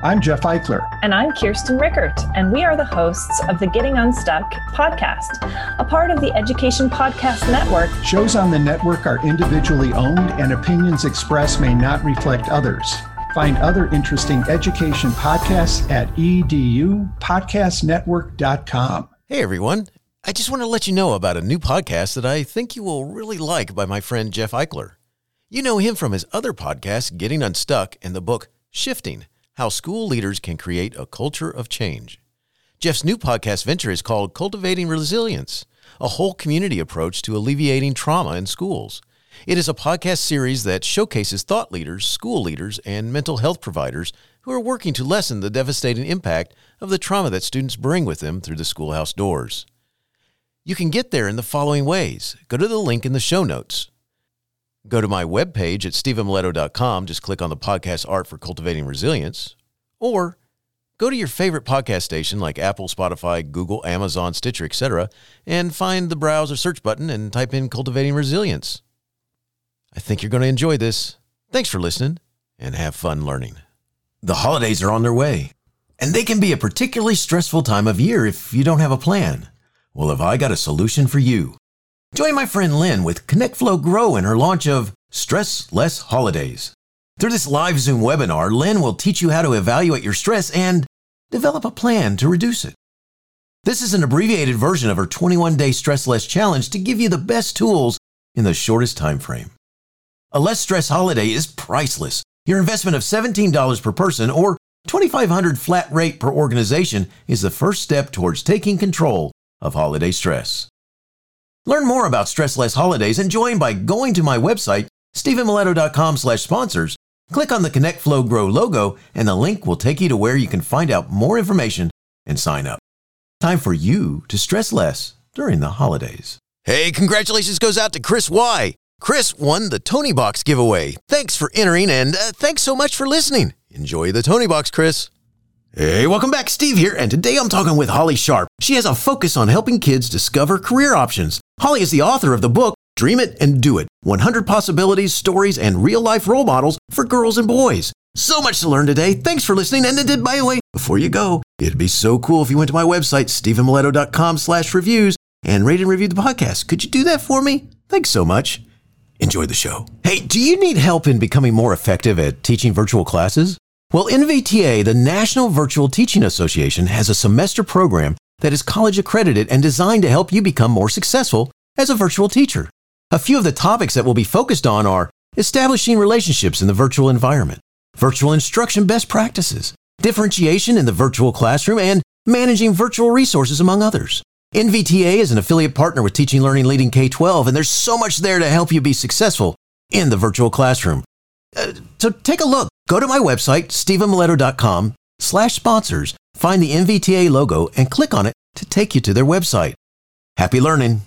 I'm Jeff Ikler. And I'm Kirsten Rickert, and we are the hosts of the Getting Unstuck podcast, a part of the Education Podcast Network. Shows on the network are individually owned, and opinions expressed may not reflect others. Find other interesting education podcasts at edupodcastnetwork.com. Hey, everyone. I just want to let you know about a new podcast that I think you will really like by my friend Jeff Ikler. You know him from his other podcast, Getting Unstuck, and the book Shifting How School Leaders Can Create a Culture of Change. Jeff's new podcast venture is called Cultivating Resilience, a whole community approach to alleviating trauma in schools. It is a podcast series that showcases thought leaders, school leaders, and mental health providers who are working to lessen the devastating impact of the trauma that students bring with them through the schoolhouse doors. You can get there in the following ways. Go to the link in the show notes. Go to my webpage at stephenmiletto.com. Just click on the podcast art for cultivating resilience. Or go to your favorite podcast station like Apple, Spotify, Google, Amazon, Stitcher, etc., and find the browse or search button and type in cultivating resilience. I think you're going to enjoy this. Thanks for listening and have fun learning. The holidays are on their way, and they can be a particularly stressful time of year if you don't have a plan. Well, have I got a solution for you? Join my friend Lynn with Connect Flow Grow in her launch of Stress Less Holidays. Through this live Zoom webinar, Lynn will teach you how to evaluate your stress and develop a plan to reduce it. This is an abbreviated version of her 21 day stress less challenge to give you the best tools in the shortest time frame. A less stress holiday is priceless. Your investment of $17 per person or 2,500 flat rate per organization is the first step towards taking control of holiday stress. Learn more about Stress Less Holidays and join by going to my website, stephenmiletto.com slash sponsors. Click on the Connect Flow Grow logo and the link will take you to where you can find out more information and sign up. Time for you to stress less during the holidays. Hey, congratulations goes out to Chris Y. Chris won the Toniebox giveaway. Thanks for entering and uh, thanks so much for listening. Enjoy the Toniebox, Chris. Hey, welcome back. Steve here, and today I'm talking with Holly Sharp. She has a focus on helping kids discover career options. Holly is the author of the book Dream It and Do It 100 Possibilities, Stories, and Real Life Role Models for Girls and Boys. So much to learn today. Thanks for listening. And did, by the way, before you go, it'd be so cool if you went to my website, stephenmiletto.com slash reviews, and rate and review the podcast. Could you do that for me? Thanks so much. Enjoy the show. Hey, do you need help in becoming more effective at teaching virtual classes? Well, NVTA, the National Virtual Teaching Association, has a semester program that is college accredited and designed to help you become more successful as a virtual teacher. A few of the topics that will be focused on are establishing relationships in the virtual environment, virtual instruction best practices, differentiation in the virtual classroom, and managing virtual resources, among others. NVTA is an affiliate partner with Teaching Learning Leading K 12, and there's so much there to help you be successful in the virtual classroom. Uh, so take a look. Go to my website, stephenmiletto.com slash sponsors, find the NVTA logo, and click on it to take you to their website. Happy learning.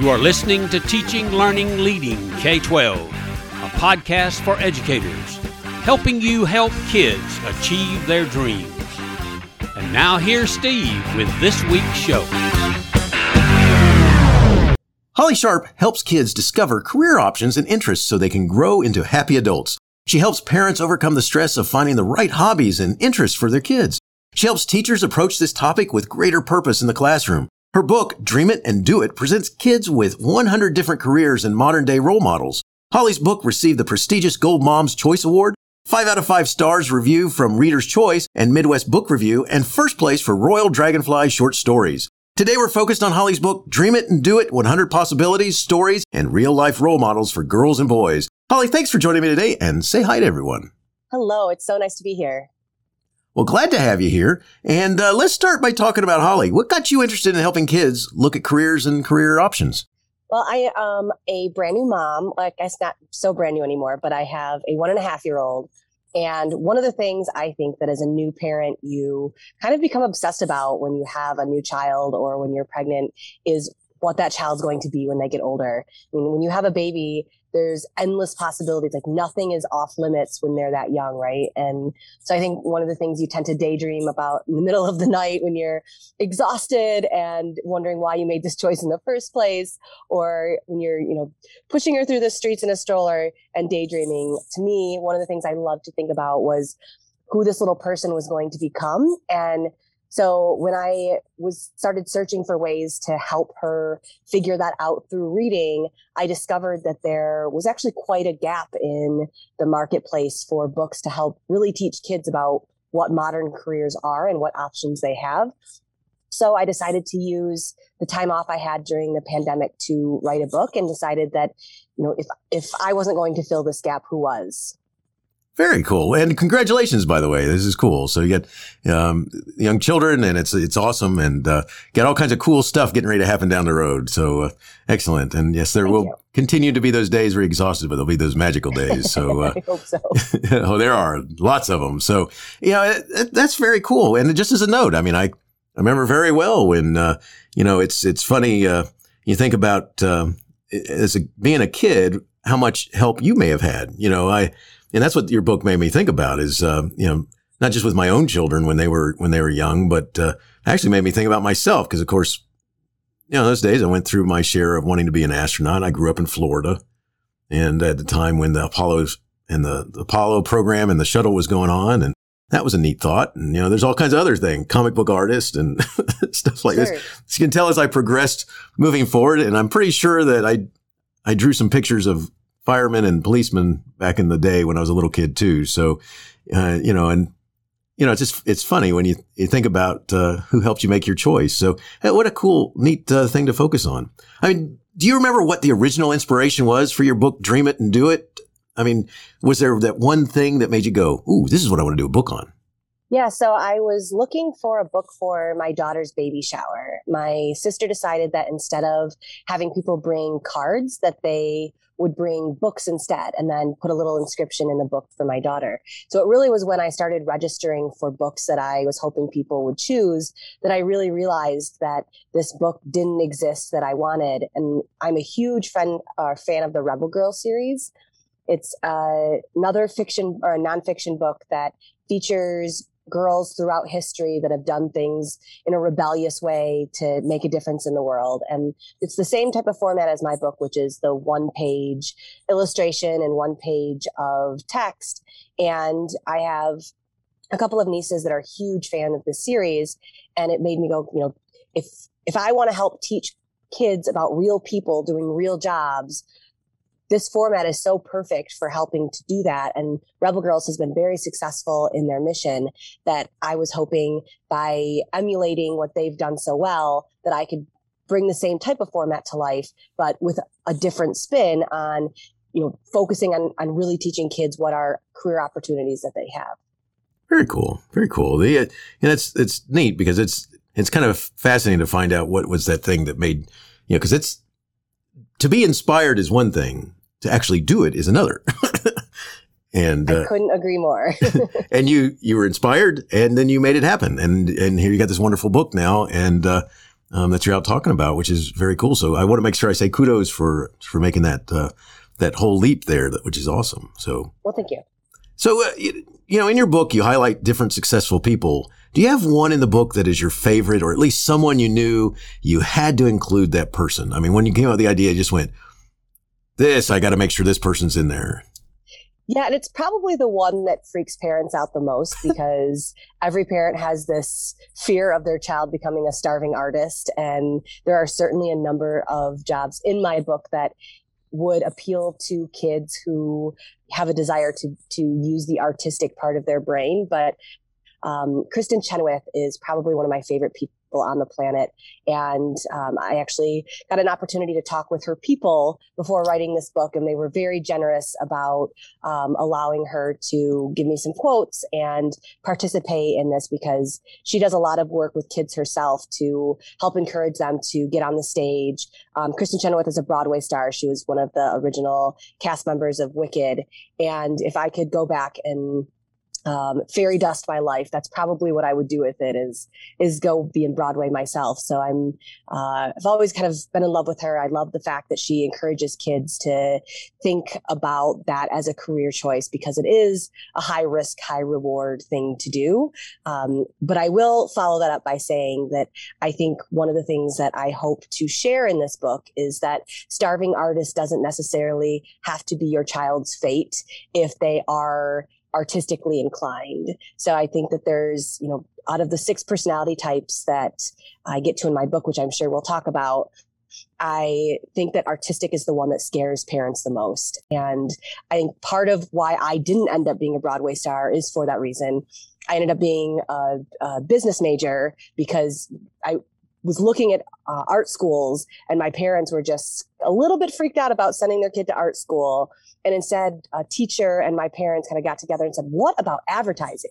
You are listening to Teaching, Learning, Leading K 12, a podcast for educators, helping you help kids achieve their dreams. And now here's Steve with this week's show. Holly Sharp helps kids discover career options and interests so they can grow into happy adults. She helps parents overcome the stress of finding the right hobbies and interests for their kids. She helps teachers approach this topic with greater purpose in the classroom. Her book, Dream It and Do It, presents kids with 100 different careers and modern day role models. Holly's book received the prestigious Gold Mom's Choice Award, 5 out of 5 stars review from Reader's Choice and Midwest Book Review, and first place for Royal Dragonfly Short Stories. Today we're focused on Holly's book, Dream It and Do It 100 Possibilities, Stories, and Real Life Role Models for Girls and Boys. Holly, thanks for joining me today and say hi to everyone. Hello, it's so nice to be here. Well, glad to have you here. And uh, let's start by talking about Holly. What got you interested in helping kids look at careers and career options? Well, I am a brand new mom. Like, it's not so brand new anymore, but I have a one and a half year old. And one of the things I think that as a new parent, you kind of become obsessed about when you have a new child or when you're pregnant is what that child's going to be when they get older. I mean, when you have a baby, there's endless possibilities. Like nothing is off limits when they're that young, right? And so I think one of the things you tend to daydream about in the middle of the night when you're exhausted and wondering why you made this choice in the first place, or when you're, you know, pushing her through the streets in a stroller and daydreaming. To me, one of the things I love to think about was who this little person was going to become and so when I was started searching for ways to help her figure that out through reading, I discovered that there was actually quite a gap in the marketplace for books to help really teach kids about what modern careers are and what options they have. So I decided to use the time off I had during the pandemic to write a book and decided that, you know, if if I wasn't going to fill this gap, who was? Very cool, and congratulations, by the way. This is cool. So you get um, young children, and it's it's awesome, and uh, get all kinds of cool stuff getting ready to happen down the road. So uh, excellent, and yes, there Thank will you. continue to be those days where you're exhausted, but there'll be those magical days. So uh, I hope so. oh, there are lots of them. So you know it, it, that's very cool. And just as a note, I mean, I I remember very well when uh, you know it's it's funny. Uh, you think about um, as a, being a kid, how much help you may have had. You know, I and that's what your book made me think about is, uh, you know, not just with my own children when they were, when they were young, but, uh, actually made me think about myself. Cause of course, you know, those days I went through my share of wanting to be an astronaut. I grew up in Florida and at the time when the Apollo's and the, the Apollo program and the shuttle was going on and that was a neat thought. And, you know, there's all kinds of other things, comic book artist and stuff like sure. this. So you can tell as I progressed moving forward. And I'm pretty sure that I, I drew some pictures of firemen and policemen back in the day when I was a little kid too. So, uh, you know, and you know, it's just it's funny when you you think about uh, who helped you make your choice. So, hey, what a cool, neat uh, thing to focus on. I mean, do you remember what the original inspiration was for your book, Dream It and Do It? I mean, was there that one thing that made you go, "Ooh, this is what I want to do a book on"? Yeah, so I was looking for a book for my daughter's baby shower. My sister decided that instead of having people bring cards, that they would bring books instead and then put a little inscription in the book for my daughter. So it really was when I started registering for books that I was hoping people would choose that I really realized that this book didn't exist that I wanted. And I'm a huge fan, uh, fan of the Rebel Girl series. It's uh, another fiction or a nonfiction book that features girls throughout history that have done things in a rebellious way to make a difference in the world. And it's the same type of format as my book, which is the one page illustration and one page of text. And I have a couple of nieces that are huge fan of this series. And it made me go, you know, if if I want to help teach kids about real people doing real jobs, this format is so perfect for helping to do that. And Rebel Girls has been very successful in their mission that I was hoping by emulating what they've done so well that I could bring the same type of format to life, but with a different spin on, you know, focusing on, on really teaching kids what are career opportunities that they have. Very cool. Very cool. The, uh, and it's, it's neat because it's, it's kind of fascinating to find out what was that thing that made, you know, cause it's, to be inspired is one thing to actually do it is another. and uh, I couldn't agree more. and you you were inspired, and then you made it happen, and and here you got this wonderful book now, and uh, um, that you're out talking about, which is very cool. So I want to make sure I say kudos for for making that uh, that whole leap there, which is awesome. So well, thank you. So uh, you, you know, in your book, you highlight different successful people. Do you have one in the book that is your favorite, or at least someone you knew you had to include that person? I mean, when you came up with the idea, you just went, this, I got to make sure this person's in there. Yeah, and it's probably the one that freaks parents out the most because every parent has this fear of their child becoming a starving artist. And there are certainly a number of jobs in my book that would appeal to kids who have a desire to to use the artistic part of their brain. But um, Kristin Chenoweth is probably one of my favorite people people on the planet. And um, I actually got an opportunity to talk with her people before writing this book, and they were very generous about um, allowing her to give me some quotes and participate in this because she does a lot of work with kids herself to help encourage them to get on the stage. Um, Kristin Chenoweth is a Broadway star. She was one of the original cast members of Wicked. And if I could go back and um, fairy dust my life. That's probably what I would do with it. Is is go be in Broadway myself. So I'm uh, I've always kind of been in love with her. I love the fact that she encourages kids to think about that as a career choice because it is a high risk, high reward thing to do. Um, but I will follow that up by saying that I think one of the things that I hope to share in this book is that starving artist doesn't necessarily have to be your child's fate if they are artistically inclined. So I think that there's, you know, out of the six personality types that I get to in my book, which I'm sure we'll talk about, I think that artistic is the one that scares parents the most. And I think part of why I didn't end up being a Broadway star is for that reason. I ended up being a, a business major because I was looking at uh, art schools and my parents were just a little bit freaked out about sending their kid to art school and instead, a teacher and my parents kind of got together and said, What about advertising?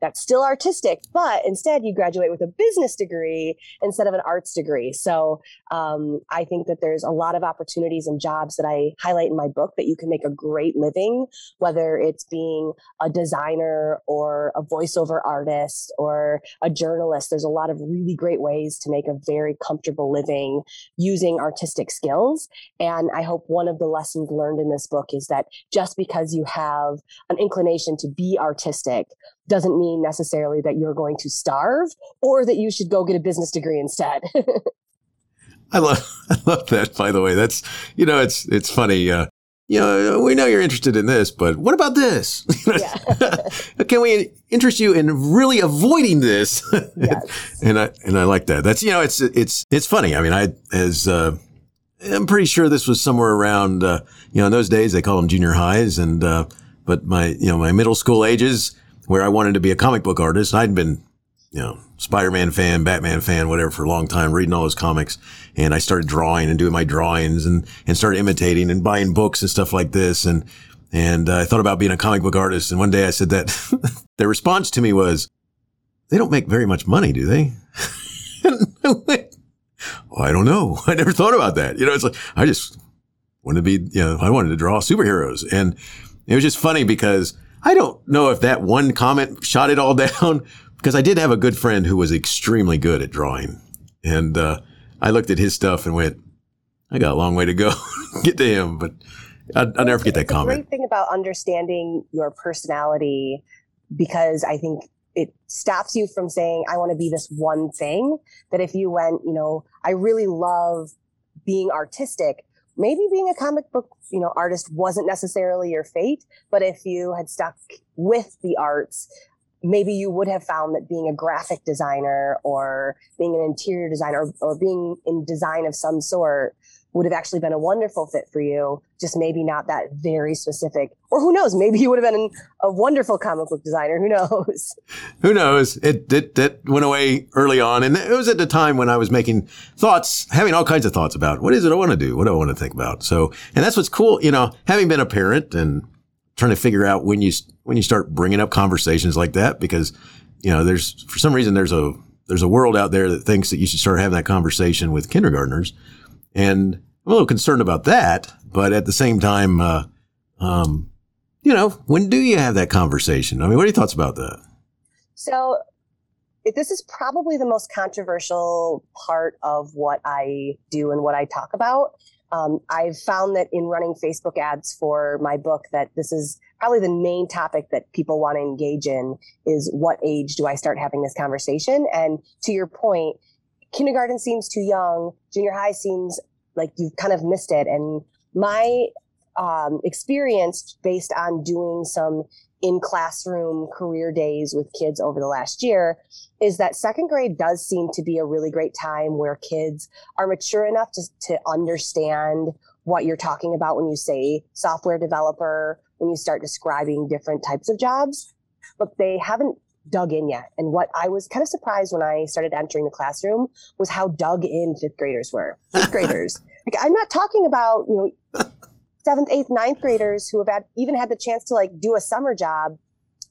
That's still artistic, but instead you graduate with a business degree instead of an arts degree. So um, I think that there's a lot of opportunities and jobs that I highlight in my book that you can make a great living, whether it's being a designer or a voiceover artist or a journalist. There's a lot of really great ways to make a very comfortable living using artistic skills. And I hope one of the lessons learned in this book is that just because you have an inclination to be artistic doesn't mean necessarily that you're going to starve or that you should go get a business degree instead. I love I love that by the way. That's you know, it's it's funny. Uh, you know, we know you're interested in this, but what about this? Can we interest you in really avoiding this? Yes. and I and I like that. That's you know, it's it's it's funny. I mean, I as uh, I'm pretty sure this was somewhere around, uh, you know, in those days they call them junior highs. And, uh, but my, you know, my middle school ages where I wanted to be a comic book artist, I'd been, you know, Spider-Man fan, Batman fan, whatever for a long time, reading all those comics. And I started drawing and doing my drawings and, and started imitating and buying books and stuff like this. And, and uh, I thought about being a comic book artist. And one day I said that their response to me was, they don't make very much money, do they? well, I don't know. I never thought about that. You know, it's like, I just wanted to be, you know, I wanted to draw superheroes. And it was just funny because I don't know if that one comment shot it all down because I did have a good friend who was extremely good at drawing. And, uh, I looked at his stuff and went, I got a long way to go get to him, but I'll, I'll never forget that comment. The great thing about understanding your personality, because I think it stops you from saying, I want to be this one thing. That if you went, you know, I really love being artistic, maybe being a comic book, you know, artist wasn't necessarily your fate. But if you had stuck with the arts, maybe you would have found that being a graphic designer or being an interior designer or, or being in design of some sort would have actually been a wonderful fit for you, just maybe not that very specific. Or who knows, maybe you would have been a wonderful comic book designer. Who knows? Who knows? It, it, it went away early on. And it was at the time when I was making thoughts, having all kinds of thoughts about what is it I want to do? What do I want to think about? So, and that's what's cool, you know, having been a parent and trying to figure out when you, when you start bringing up conversations like that, because, you know, there's, for some reason, there's a, there's a world out there that thinks that you should start having that conversation with kindergartners and I'm a little concerned about that, but at the same time, uh, um, you know, when do you have that conversation? I mean, what are your thoughts about that? So, this is probably the most controversial part of what I do and what I talk about. Um, I've found that in running Facebook ads for my book, that this is probably the main topic that people want to engage in is what age do I start having this conversation? And to your point, kindergarten seems too young. Junior high seems like you've kind of missed it. And my um, experience based on doing some in classroom career days with kids over the last year is that second grade does seem to be a really great time where kids are mature enough to, to understand what you're talking about when you say software developer, when you start describing different types of jobs, but they haven't dug in yet. And what I was kind of surprised when I started entering the classroom was how dug in fifth graders were. Fifth graders. Like I'm not talking about, you know, seventh, eighth, ninth graders who have had even had the chance to like do a summer job.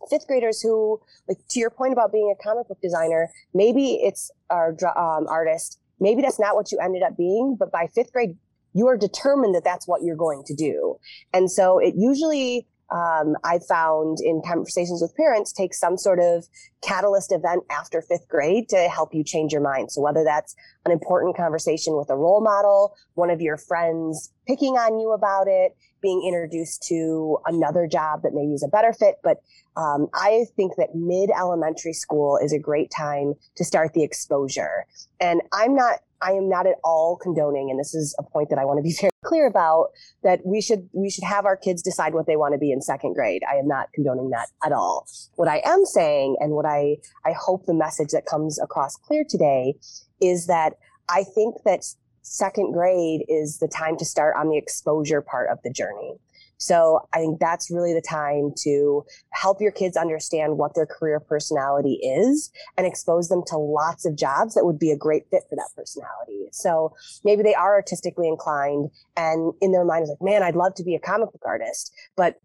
Fifth graders who, like to your point about being a comic book designer, maybe it's our um, artist. Maybe that's not what you ended up being, but by fifth grade, you are determined that that's what you're going to do. And so it usually um, I've found in conversations with parents take some sort of catalyst event after fifth grade to help you change your mind. So whether that's an important conversation with a role model, one of your friends picking on you about it, being introduced to another job that maybe is a better fit. But um, I think that mid elementary school is a great time to start the exposure. And I'm not I am not at all condoning, and this is a point that I want to be very clear about, that we should we should have our kids decide what they want to be in second grade. I am not condoning that at all. What I am saying, and what I I hope the message that comes across clear today, is that I think that second grade is the time to start on the exposure part of the journey. So I think that's really the time to help your kids understand what their career personality is and expose them to lots of jobs that would be a great fit for that personality. So maybe they are artistically inclined and in their mind is like, man, I'd love to be a comic book artist, but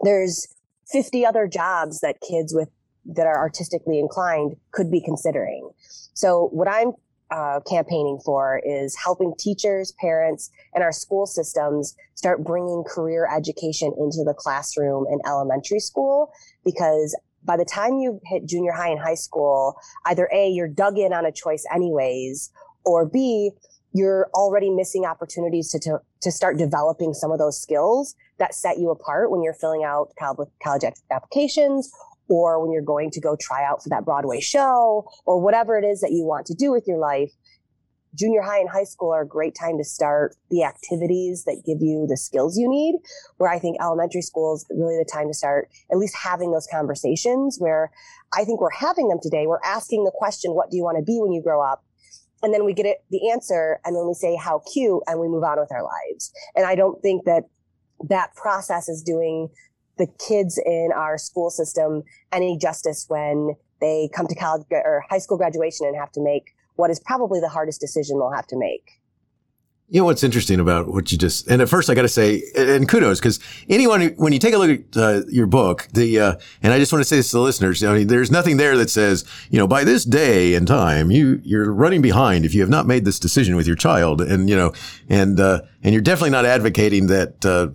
there's 50 other jobs that kids with that are artistically inclined could be considering. So what I'm uh, campaigning for is helping teachers, parents, and our school systems start bringing career education into the classroom in elementary school because by the time you hit junior high and high school, either A, you're dug in on a choice anyways, or B, you're already missing opportunities to, to, to start developing some of those skills that set you apart when you're filling out college, college applications or when you're going to go try out for that Broadway show or whatever it is that you want to do with your life, junior high and high school are a great time to start the activities that give you the skills you need. Where I think elementary school is really the time to start at least having those conversations where I think we're having them today. We're asking the question, what do you want to be when you grow up? And then we get it, the answer, and then we say, how cute, and we move on with our lives. And I don't think that that process is doing the kids in our school system any justice when they come to college or high school graduation and have to make what is probably the hardest decision they'll have to make. You know what's interesting about what you just, and at first I got to say, and kudos, because anyone, when you take a look at uh, your book, the, uh, and I just want to say this to the listeners, I mean, there's nothing there that says, you know, by this day and time, you, you're running behind if you have not made this decision with your child. And, you know, and, uh, and you're definitely not advocating that, uh,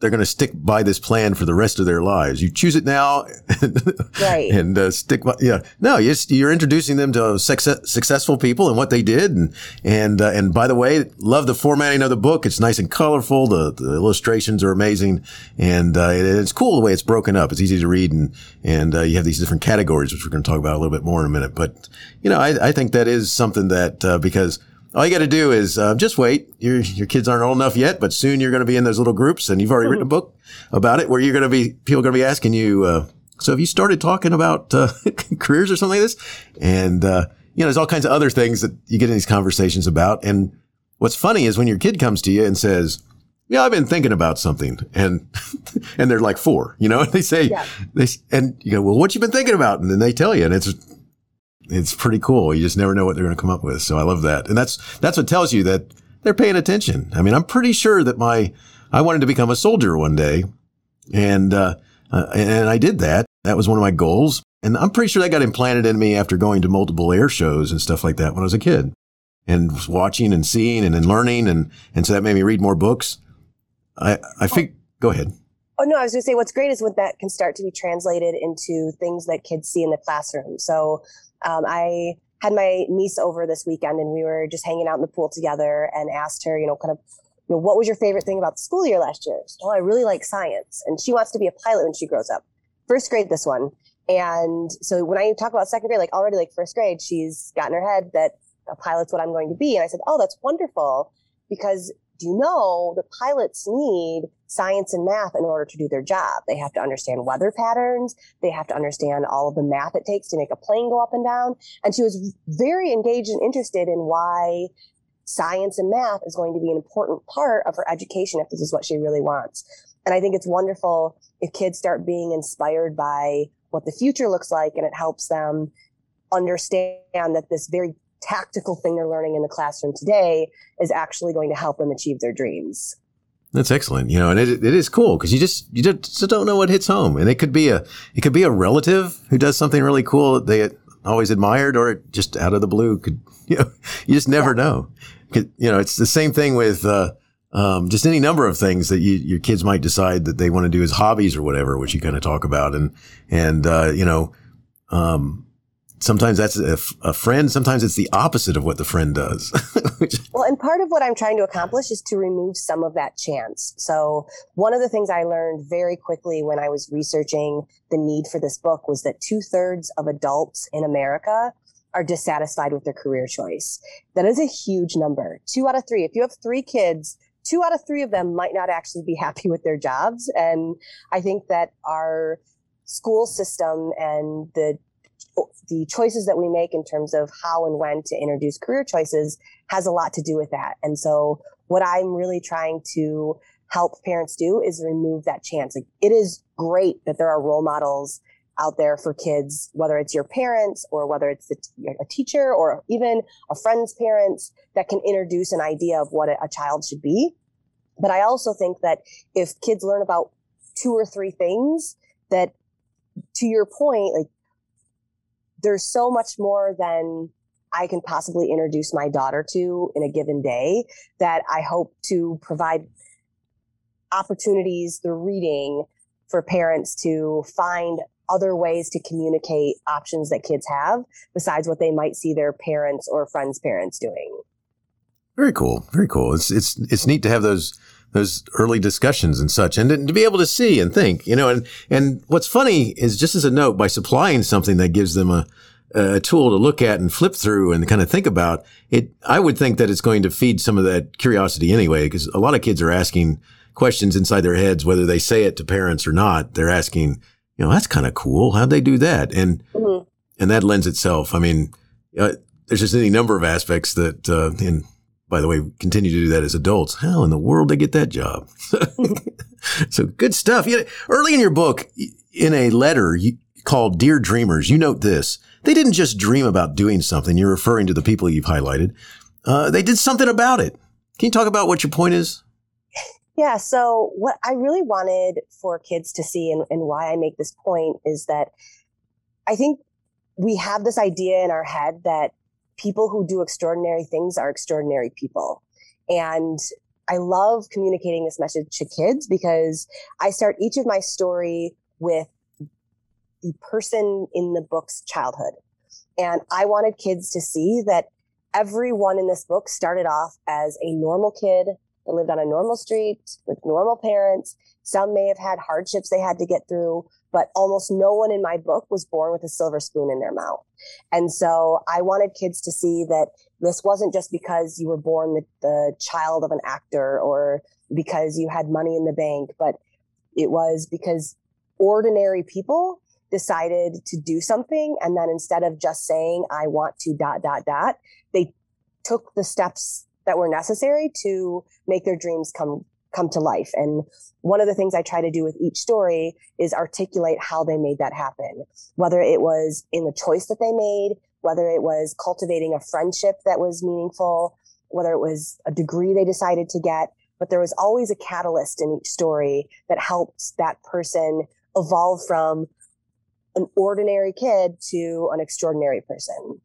they're going to stick by this plan for the rest of their lives. You choose it now, right? And uh, stick by. Yeah, no, you're introducing them to success, successful people and what they did, and and uh, and by the way, love the formatting of the book. It's nice and colorful. The, the illustrations are amazing, and uh, it, it's cool the way it's broken up. It's easy to read, and and uh, you have these different categories, which we're going to talk about a little bit more in a minute. But you know, I, I think that is something that uh, because all you got to do is uh, just wait. Your your kids aren't old enough yet, but soon you're going to be in those little groups, and you've already written a book about it, where you're going to be people are going to be asking you. Uh, so have you started talking about uh, careers or something like this? And uh, you know, there's all kinds of other things that you get in these conversations about. And what's funny is when your kid comes to you and says, "Yeah, I've been thinking about something," and and they're like four, you know, and they say, yeah. they and you go, "Well, what you been thinking about?" And then they tell you, and it's it's pretty cool. You just never know what they're going to come up with. So I love that. And that's, that's what tells you that they're paying attention. I mean, I'm pretty sure that my, I wanted to become a soldier one day and, uh, uh, and I did that. That was one of my goals. And I'm pretty sure that got implanted in me after going to multiple air shows and stuff like that when I was a kid and watching and seeing and then learning. And, and so that made me read more books. I, I think, go ahead. Oh no, I was going to say what's great is when that can start to be translated into things that kids see in the classroom. So um, I had my niece over this weekend and we were just hanging out in the pool together and asked her, you know, kind of, you know, what was your favorite thing about the school year last year? Oh, I really like science. And she wants to be a pilot when she grows up. First grade, this one. And so when I talk about second grade, like already like first grade, she's got in her head that a pilot's what I'm going to be. And I said, Oh, that's wonderful because you know the pilots need science and math in order to do their job? They have to understand weather patterns. They have to understand all of the math it takes to make a plane go up and down. And she was very engaged and interested in why science and math is going to be an important part of her education if this is what she really wants. And I think it's wonderful if kids start being inspired by what the future looks like and it helps them understand that this very tactical thing they're learning in the classroom today is actually going to help them achieve their dreams. That's excellent, you know, and it, it is cool because you just you just don't know what hits home, and it could be a it could be a relative who does something really cool that they always admired, or just out of the blue could you know you just never yeah. know. You know, it's the same thing with uh, um, just any number of things that you, your kids might decide that they want to do as hobbies or whatever, which you kind of talk about. And, and, uh, you know, um, sometimes that's a, friend. Sometimes it's the opposite of what the friend does. well, and part of what I'm trying to accomplish is to remove some of that chance. So one of the things I learned very quickly when I was researching the need for this book was that two thirds of adults in America are dissatisfied with their career choice. That is a huge number. Two out of three. If you have three kids, two out of three of them might not actually be happy with their jobs. And I think that our school system and the the choices that we make in terms of how and when to introduce career choices has a lot to do with that. And so what I'm really trying to help parents do is remove that chance. Like, it is great that there are role models out there for kids, whether it's your parents or whether it's a teacher or even a friend's parents that can introduce an idea of what a child should be. But I also think that if kids learn about two or three things that to your point, like there's so much more than I can possibly introduce my daughter to in a given day that I hope to provide opportunities through reading for parents to find other ways to communicate options that kids have besides what they might see their parents or friends' parents doing. Very cool. Very cool. It's it's it's neat to have those those early discussions and such and to be able to see and think, you know, and and what's funny is just as a note by supplying something that gives them a a tool to look at and flip through and kind of think about it. I would think that it's going to feed some of that curiosity anyway, because a lot of kids are asking questions inside their heads, whether they say it to parents or not. They're asking, you know, that's kind of cool. How'd they do that? And, mm-hmm. and that lends itself. I mean, uh, there's just any number of aspects that, uh, and by the way, continue to do that as adults. How in the world they get that job? so good stuff. You know, early in your book, in a letter called Dear Dreamers, you note this. They didn't just dream about doing something. You're referring to the people you've highlighted. Uh, they did something about it. Can you talk about what your point is? Yeah. So, what I really wanted for kids to see and, and why I make this point is that I think we have this idea in our head that people who do extraordinary things are extraordinary people. And I love communicating this message to kids because I start each of my story with the person in the book's childhood. And I wanted kids to see that everyone in this book started off as a normal kid that lived on a normal street with normal parents. Some may have had hardships they had to get through, but almost no one in my book was born with a silver spoon in their mouth. And so I wanted kids to see that this wasn't just because you were born the, the child of an actor or because you had money in the bank, but it was because ordinary people decided to do something. And then instead of just saying, I want to dot, dot, dot, they took the steps that were necessary to make their dreams come come to life. And one of the things I try to do with each story is articulate how they made that happen, whether it was in the choice that they made, whether it was cultivating a friendship that was meaningful, whether it was a degree they decided to get. But there was always a catalyst in each story that helped that person evolve from an ordinary kid to an extraordinary person.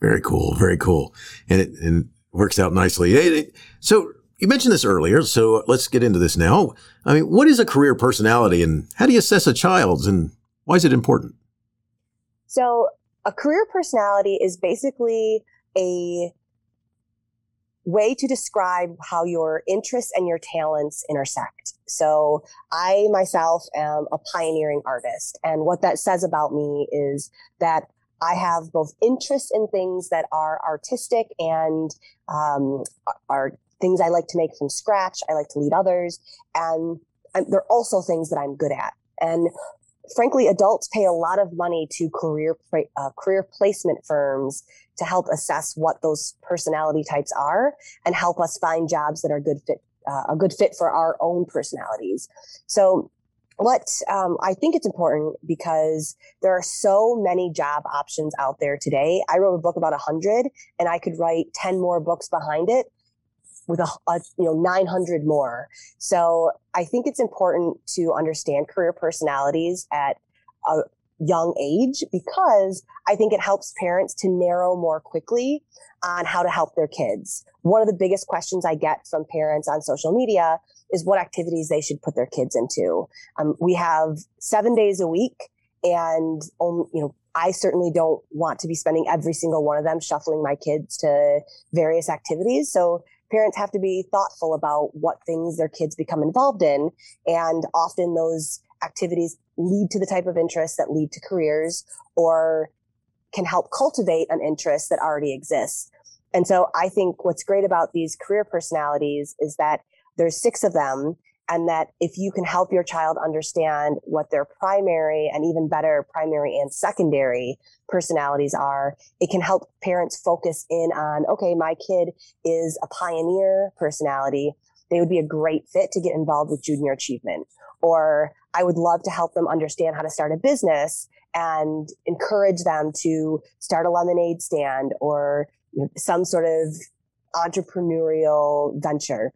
Very cool. Very cool. And it, and works out nicely. So you mentioned this earlier, so let's get into this now. I mean, what is a career personality and how do you assess a child's and why is it important? So, a career personality is basically a way to describe how your interests and your talents intersect. So, I myself am a pioneering artist, and what that says about me is that I have both interest in things that are artistic and um, are things I like to make from scratch. I like to lead others, and I'm, they're also things that I'm good at. And frankly, adults pay a lot of money to career uh, career placement firms to help assess what those personality types are and help us find jobs that are good fit uh, a good fit for our own personalities. So what um, I think it's important because there are so many job options out there today. I wrote a book about 100 and I could write 10 more books behind it with a, a, you know 900 more. So I think it's important to understand career personalities at a young age because I think it helps parents to narrow more quickly on how to help their kids. One of the biggest questions I get from parents on social media is what activities they should put their kids into. Um, we have seven days a week, and um, you know, I certainly don't want to be spending every single one of them shuffling my kids to various activities. So parents have to be thoughtful about what things their kids become involved in, and often those activities lead to the type of interests that lead to careers or can help cultivate an interest that already exists. And so I think what's great about these career personalities is that there's six of them and that if you can help your child understand what their primary and even better primary and secondary personalities are it can help parents focus in on okay my kid is a pioneer personality they would be a great fit to get involved with junior achievement or i would love to help them understand how to start a business and encourage them to start a lemonade stand or some sort of entrepreneurial venture.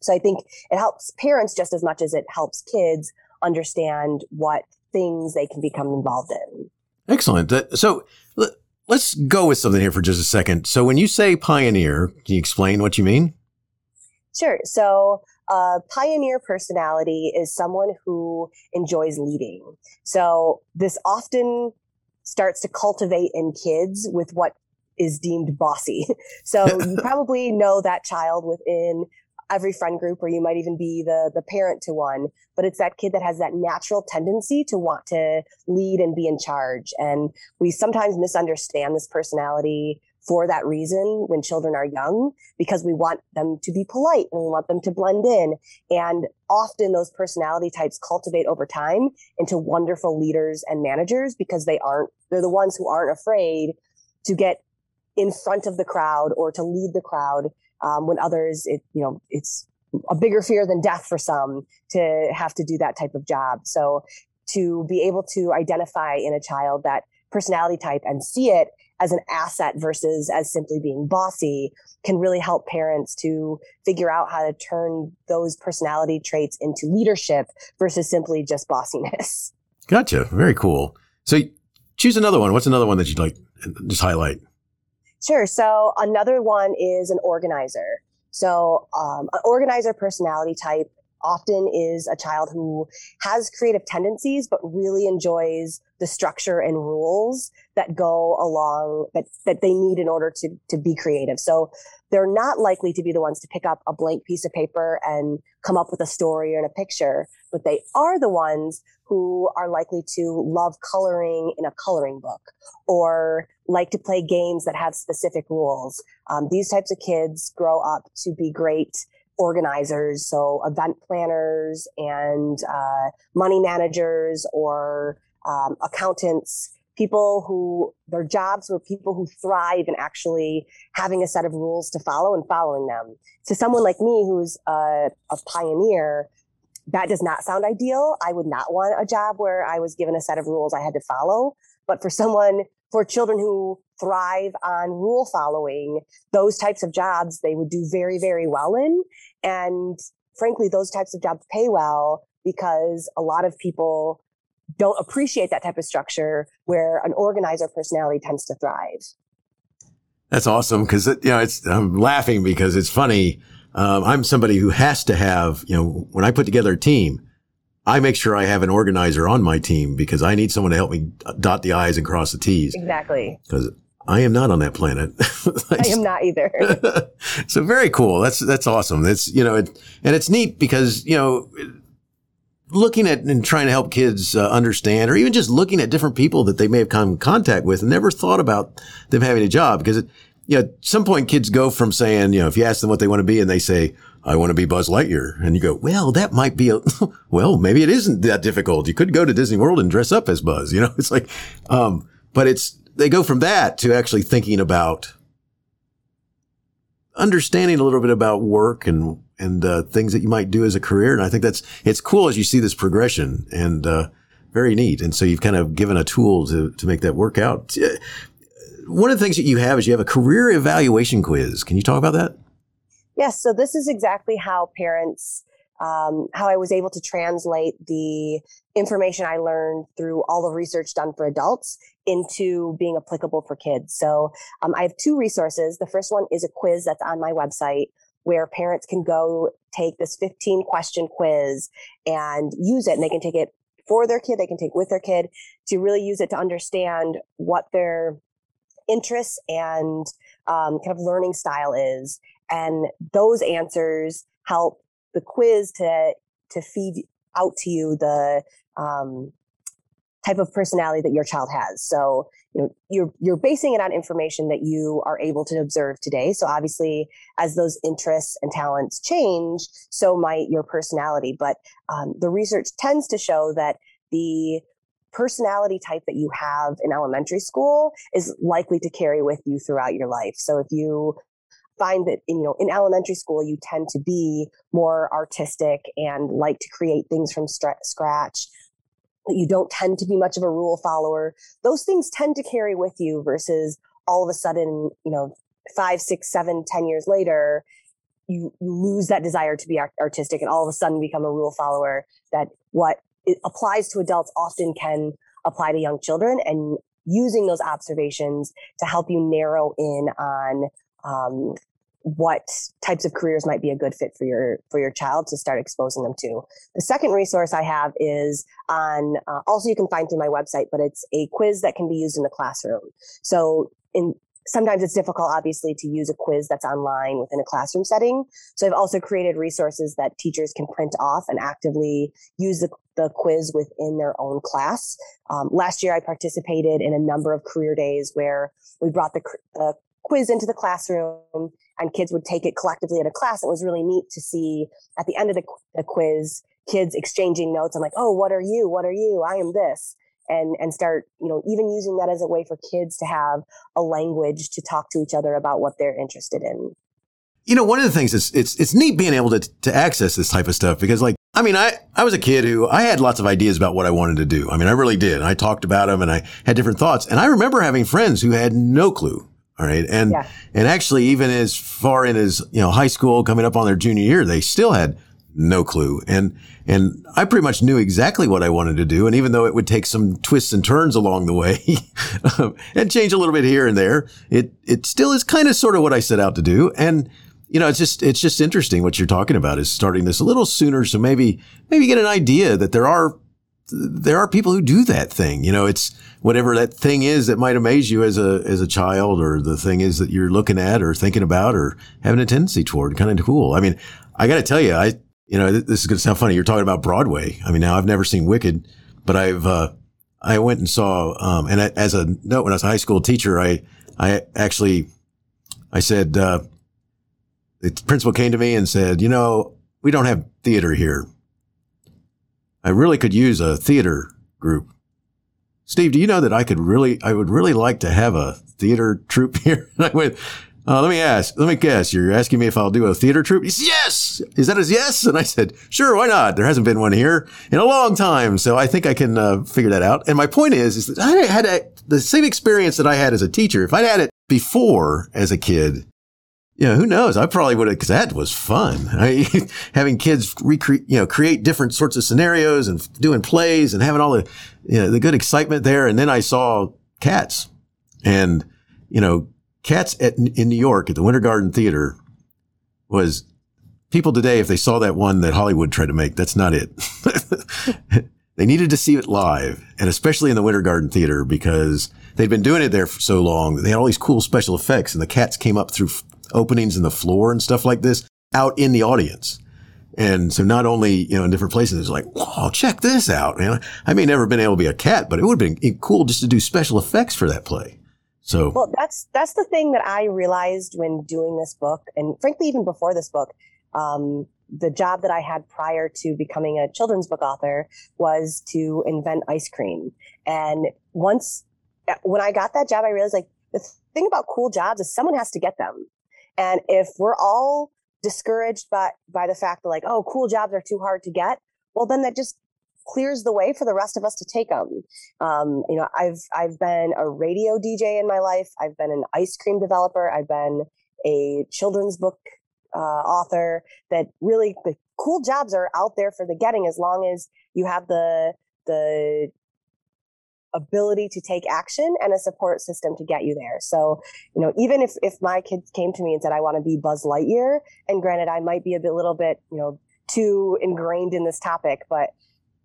So I think it helps parents just as much as it helps kids understand what things they can become involved in. Excellent. So let's go with something here for just a second. So when you say pioneer, can you explain what you mean? Sure. So a pioneer personality is someone who enjoys leading. So this often starts to cultivate in kids with what is deemed bossy. So you probably know that child within every friend group or you might even be the the parent to one but it's that kid that has that natural tendency to want to lead and be in charge. And we sometimes misunderstand this personality for that reason when children are young because we want them to be polite and we want them to blend in. And often those personality types cultivate over time into wonderful leaders and managers because they aren't they're the ones who aren't afraid to get in front of the crowd or to lead the crowd um, when others it you know it's a bigger fear than death for some to have to do that type of job so to be able to identify in a child that personality type and see it as an asset versus as simply being bossy can really help parents to figure out how to turn those personality traits into leadership versus simply just bossiness. Gotcha. Very cool. So choose another one. What's another one that you'd like just highlight? Sure. So another one is an organizer. So um, an organizer personality type often is a child who has creative tendencies but really enjoys the structure and rules that go along that that they need in order to to be creative so they're not likely to be the ones to pick up a blank piece of paper and come up with a story and a picture but they are the ones who are likely to love coloring in a coloring book or like to play games that have specific rules. Um, these types of kids grow up to be great organizers, so event planners and uh, money managers or um, accountants, people who their jobs were people who thrive in actually having a set of rules to follow and following them. To someone like me who's a, a pioneer, that does not sound ideal. I would not want a job where I was given a set of rules I had to follow. But for someone, for children who thrive on rule following, those types of jobs they would do very, very well in. And frankly, those types of jobs pay well because a lot of people don't appreciate that type of structure where an organizer personality tends to thrive. That's awesome because you know it's I'm laughing because it's funny um, I'm somebody who has to have, you know, when I put together a team, I make sure I have an organizer on my team because I need someone to help me dot the I's and cross the T's. Exactly. Because I am not on that planet. I, I am not either. so very cool. That's, that's awesome. That's, you know, it, and it's neat because, you know, looking at and trying to help kids uh, understand or even just looking at different people that they may have come in contact with and never thought about them having a job because it, you know, at some point kids go from saying, you know, if you ask them what they want to be and they say, I want to be Buzz Lightyear. And you go, well, that might be a, well, maybe it isn't that difficult. You could go to Disney World and dress up as Buzz, you know, it's like, um, but it's, they go from that to actually thinking about understanding a little bit about work and, and, uh, things that you might do as a career. And I think that's, it's cool as you see this progression and, uh, very neat. And so you've kind of given a tool to, to make that work out one of the things that you have is you have a career evaluation quiz. Can you talk about that? Yes. So this is exactly how parents um, how I was able to translate the information I learned through all the research done for adults into being applicable for kids. So um, I have two resources. The first one is a quiz that's on my website where parents can go take this 15 question quiz and use it and they can take it for their kid, they can take with their kid to really use it to understand what their interests and um, kind of learning style is. And those answers help the quiz to to feed out to you the um, type of personality that your child has. So you know you're you're basing it on information that you are able to observe today. So obviously, as those interests and talents change, so might your personality. But um, the research tends to show that the personality type that you have in elementary school is likely to carry with you throughout your life. So if you find that in, you know in elementary school you tend to be more artistic and like to create things from scratch you don't tend to be much of a rule follower those things tend to carry with you versus all of a sudden you know five six seven ten years later you, you lose that desire to be artistic and all of a sudden become a rule follower that what applies to adults often can apply to young children and using those observations to help you narrow in on um, what types of careers might be a good fit for your for your child to start exposing them to. The second resource I have is on uh, also you can find through my website, but it's a quiz that can be used in the classroom. So in sometimes it's difficult obviously to use a quiz that's online within a classroom setting so i've also created resources that teachers can print off and actively use the, the quiz within their own class um, last year i participated in a number of career days where we brought the, the quiz into the classroom and kids would take it collectively at a class. It was really neat to see at the end of the, the quiz, kids exchanging notes. I'm like, oh, what are you? What are you? I am this. And, and start, you know, even using that as a way for kids to have a language to talk to each other about what they're interested in. You know, one of the things is it's it's neat being able to to access this type of stuff because like I mean, I, I was a kid who I had lots of ideas about what I wanted to do. I mean, I really did. I talked about them and I had different thoughts. And I remember having friends who had no clue all right. And, yeah. and actually, even as far in as, you know, high school coming up on their junior year, they still had no clue. And, and I pretty much knew exactly what I wanted to do. And even though it would take some twists and turns along the way and change a little bit here and there, it, it still is kind of sort of what I set out to do. And, you know, it's just, it's just interesting what you're talking about is starting this a little sooner. So maybe, maybe get an idea that there are there are people who do that thing. You know, it's whatever that thing is that might amaze you as a as a child, or the thing is that you're looking at, or thinking about, or having a tendency toward. Kind of cool. I mean, I got to tell you, I you know this is to sound funny. You're talking about Broadway. I mean, now I've never seen Wicked, but I've uh, I went and saw. Um, and I, as a note, when I was a high school teacher, I I actually I said uh, the principal came to me and said, you know, we don't have theater here I really could use a theater group. Steve, do you know that I could really, I would really like to have a theater troupe here? I went, uh, let me ask, let me guess. You're asking me if I'll do a theater troupe? He said, yes. Is that a yes? And I said, sure, why not? There hasn't been one here in a long time. So I think I can uh, figure that out. And my point is, is that I had a, the same experience that I had as a teacher. If I'd had it before as a kid, you know, who knows? I probably would have, because that was fun. I, having kids recreate, you know, create different sorts of scenarios and doing plays and having all the, you know, the good excitement there. And then I saw Cats and, you know, Cats at, in New York at the Winter Garden Theater was people today, if they saw that one that Hollywood tried to make, that's not it. they needed to see it live and especially in the Winter Garden Theater because they'd been doing it there for so long. They had all these cool special effects and the cats came up through openings in the floor and stuff like this out in the audience. And so not only, you know, in different places, it's like, wow, check this out, man. I may never been able to be a cat, but it would have been cool just to do special effects for that play. So, well, that's, that's the thing that I realized when doing this book. And frankly, even before this book, um, the job that I had prior to becoming a children's book author was to invent ice cream. And once, when I got that job, I realized like the thing about cool jobs is someone has to get them. And if we're all discouraged by, by the fact that like, oh, cool jobs are too hard to get, well, then that just clears the way for the rest of us to take them. Um, you know, I've, I've been a radio DJ in my life. I've been an ice cream developer. I've been a children's book uh, author that really the cool jobs are out there for the getting as long as you have the the ability to take action and a support system to get you there. So, you know, even if if my kids came to me and said I want to be Buzz Lightyear, and granted I might be a bit, little bit, you know, too ingrained in this topic, but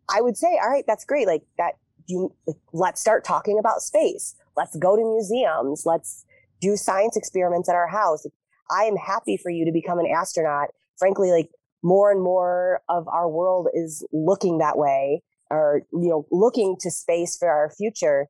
I would say, all right, that's great. Like that you let's start talking about space. Let's go to museums. Let's do science experiments at our house. I am happy for you to become an astronaut. Frankly, like more and more of our world is looking that way or you know looking to space for our future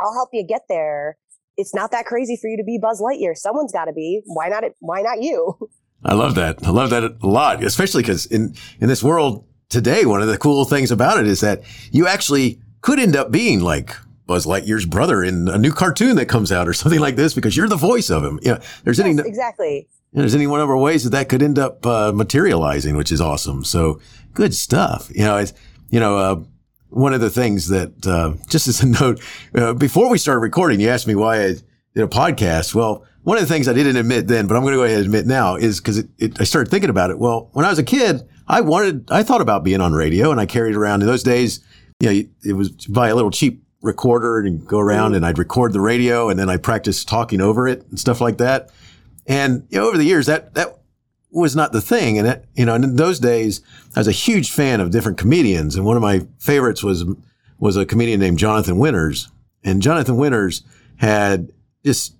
i'll help you get there it's not that crazy for you to be buzz lightyear someone's got to be why not it why not you i love that i love that a lot especially because in in this world today one of the cool things about it is that you actually could end up being like Buzz Lightyear's brother in a new cartoon that comes out or something like this because you're the voice of him. Yeah, there's yes, any exactly. There's any one of our ways that that could end up uh, materializing, which is awesome. So good stuff. You know, it's you know, uh, one of the things that, uh, just as a note, uh, before we started recording, you asked me why I did a podcast. Well, one of the things I didn't admit then, but I'm going to go ahead and admit now is because I started thinking about it. Well, when I was a kid, I wanted, I thought about being on radio and I carried around in those days, you know, it was buy a little cheap recorder and go around and I'd record the radio and then I practice talking over it and stuff like that. And you know, over the years, that, that was not the thing. And it, you know, in those days, I was a huge fan of different comedians. And one of my favorites was, was a comedian named Jonathan Winters. And Jonathan Winters had just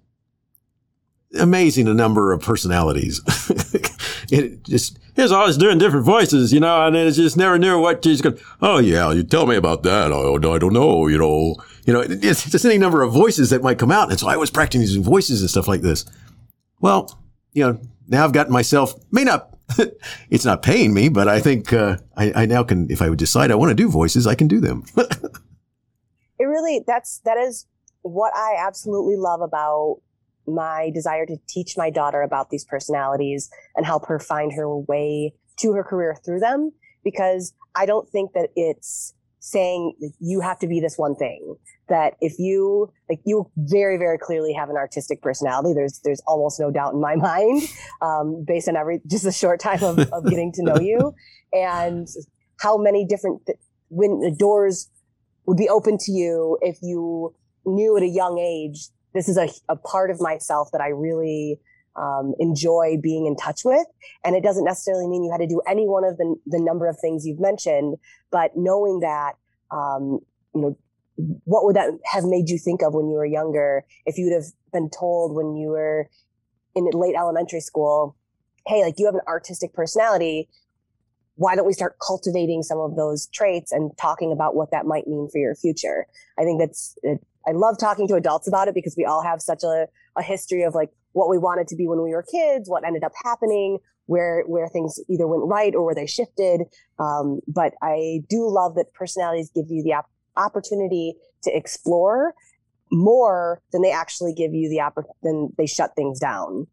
amazing a number of personalities. it just, he was always doing different voices, you know, and it just never knew what he's going, oh yeah, you tell me about that. Oh, I don't know, you know, you know, it's just any number of voices that might come out. And so I was practicing voices and stuff like this. Well, you know, now I've gotten myself, may not, it's not paying me, but I think uh, I, I, now can, if I would decide I want to do voices, I can do them. it really, that's, that is what I absolutely love about my desire to teach my daughter about these personalities and help her find her way to her career through them. Because I don't think that it's saying you have to be this one thing that if you like you very very clearly have an artistic personality there's there's almost no doubt in my mind um, based on every just a short time of, of getting to know you. And how many different th- when the doors would be open to you if you knew at a young age this is a, a part of myself that i really um, enjoy being in touch with. And it doesn't necessarily mean you had to do any one of the, the number of things you've mentioned, but knowing that, um, you know, what would that have made you think of when you were younger? If you'd have been told when you were in late elementary school hey like you have an artistic personality. Why don't we start cultivating some of those traits and talking about what that might mean for your future? I think that's i love talking to adults about it because we all have such a, a history of like what we wanted to be when we were kids what ended up happening where where things either went right or where they shifted um, but i do love that personalities give you the op- opportunity to explore more than they actually give you the opportunity, than they shut things down.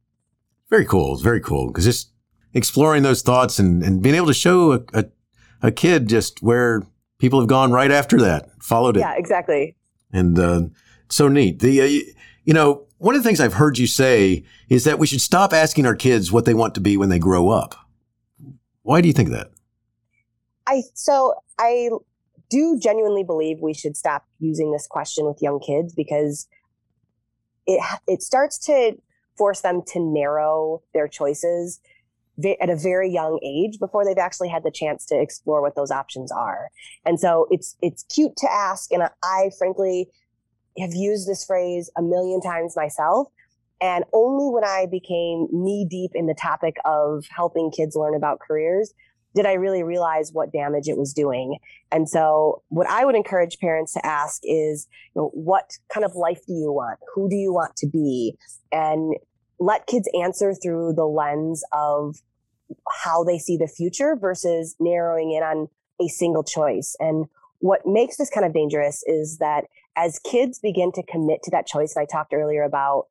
Very cool. It's very cool because just exploring those thoughts and, and being able to show a, a, a, kid just where people have gone right after that, followed it. Yeah, exactly. And uh, so neat. The uh, you know one of the things I've heard you say is that we should stop asking our kids what they want to be when they grow up. Why do you think that? I so I do genuinely believe we should stop using this question with young kids because it it starts to force them to narrow their choices at a very young age before they've actually had the chance to explore what those options are. And so it's it's cute to ask and I frankly have used this phrase a million times myself and only when I became knee deep in the topic of helping kids learn about careers did I really realize what damage it was doing? And so, what I would encourage parents to ask is, you know, what kind of life do you want? Who do you want to be? And let kids answer through the lens of how they see the future versus narrowing in on a single choice. And what makes this kind of dangerous is that as kids begin to commit to that choice, and I talked earlier about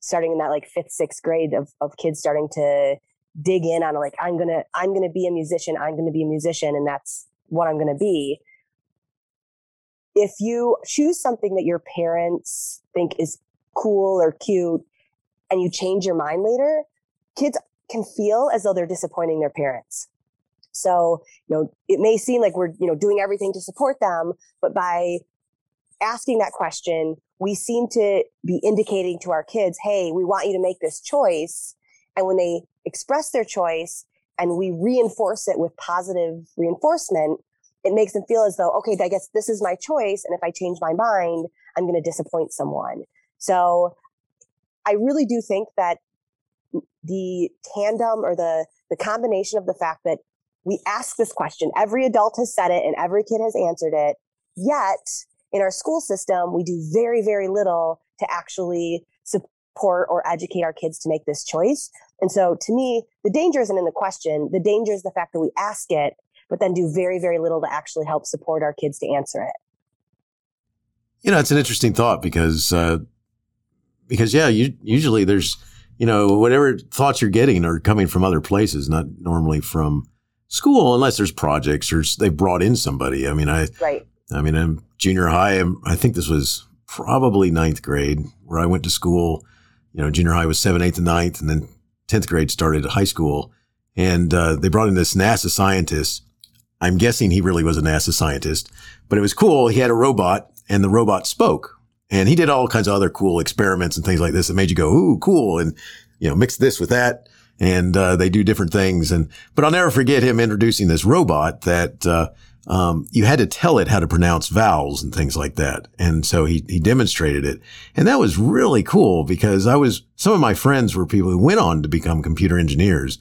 starting in that like fifth, sixth grade of, of kids starting to dig in on like i'm gonna i'm gonna be a musician i'm gonna be a musician and that's what i'm gonna be if you choose something that your parents think is cool or cute and you change your mind later kids can feel as though they're disappointing their parents. So, you know, it may seem like we're, you know, doing everything to support them, but by asking that question, we seem to be indicating to our kids, hey, we want you to make this choice. And when they express their choice and we reinforce it with positive reinforcement, it makes them feel as though, okay, I guess this is my choice. And if I change my mind, I'm going to disappoint someone. So I really do think that the tandem or the, the combination of the fact that we ask this question, every adult has said it and every kid has answered it. Yet in our school system, we do very, very little to actually support or educate our kids to make this choice. And so to me, the danger isn't in the question. The danger is the fact that we ask it, but then do very, very little to actually help support our kids to answer it. You know, it's an interesting thought because, uh, because yeah, you, usually there's, you know, whatever thoughts you're getting are coming from other places, not normally from school, unless there's projects or they've brought in somebody. I mean, I, right. I mean, in junior high, I think this was probably ninth grade where I went to school. You know, junior high was seventh, eighth, and ninth, and then 10th grade started high school. And uh, they brought in this NASA scientist. I'm guessing he really was a NASA scientist, but it was cool. He had a robot and the robot spoke and he did all kinds of other cool experiments and things like this that made you go, Ooh, cool. And, you know, mix this with that. And, uh, they do different things. And, but I'll never forget him introducing this robot that, uh, um, you had to tell it how to pronounce vowels and things like that. And so he, he demonstrated it. And that was really cool because I was, some of my friends were people who went on to become computer engineers.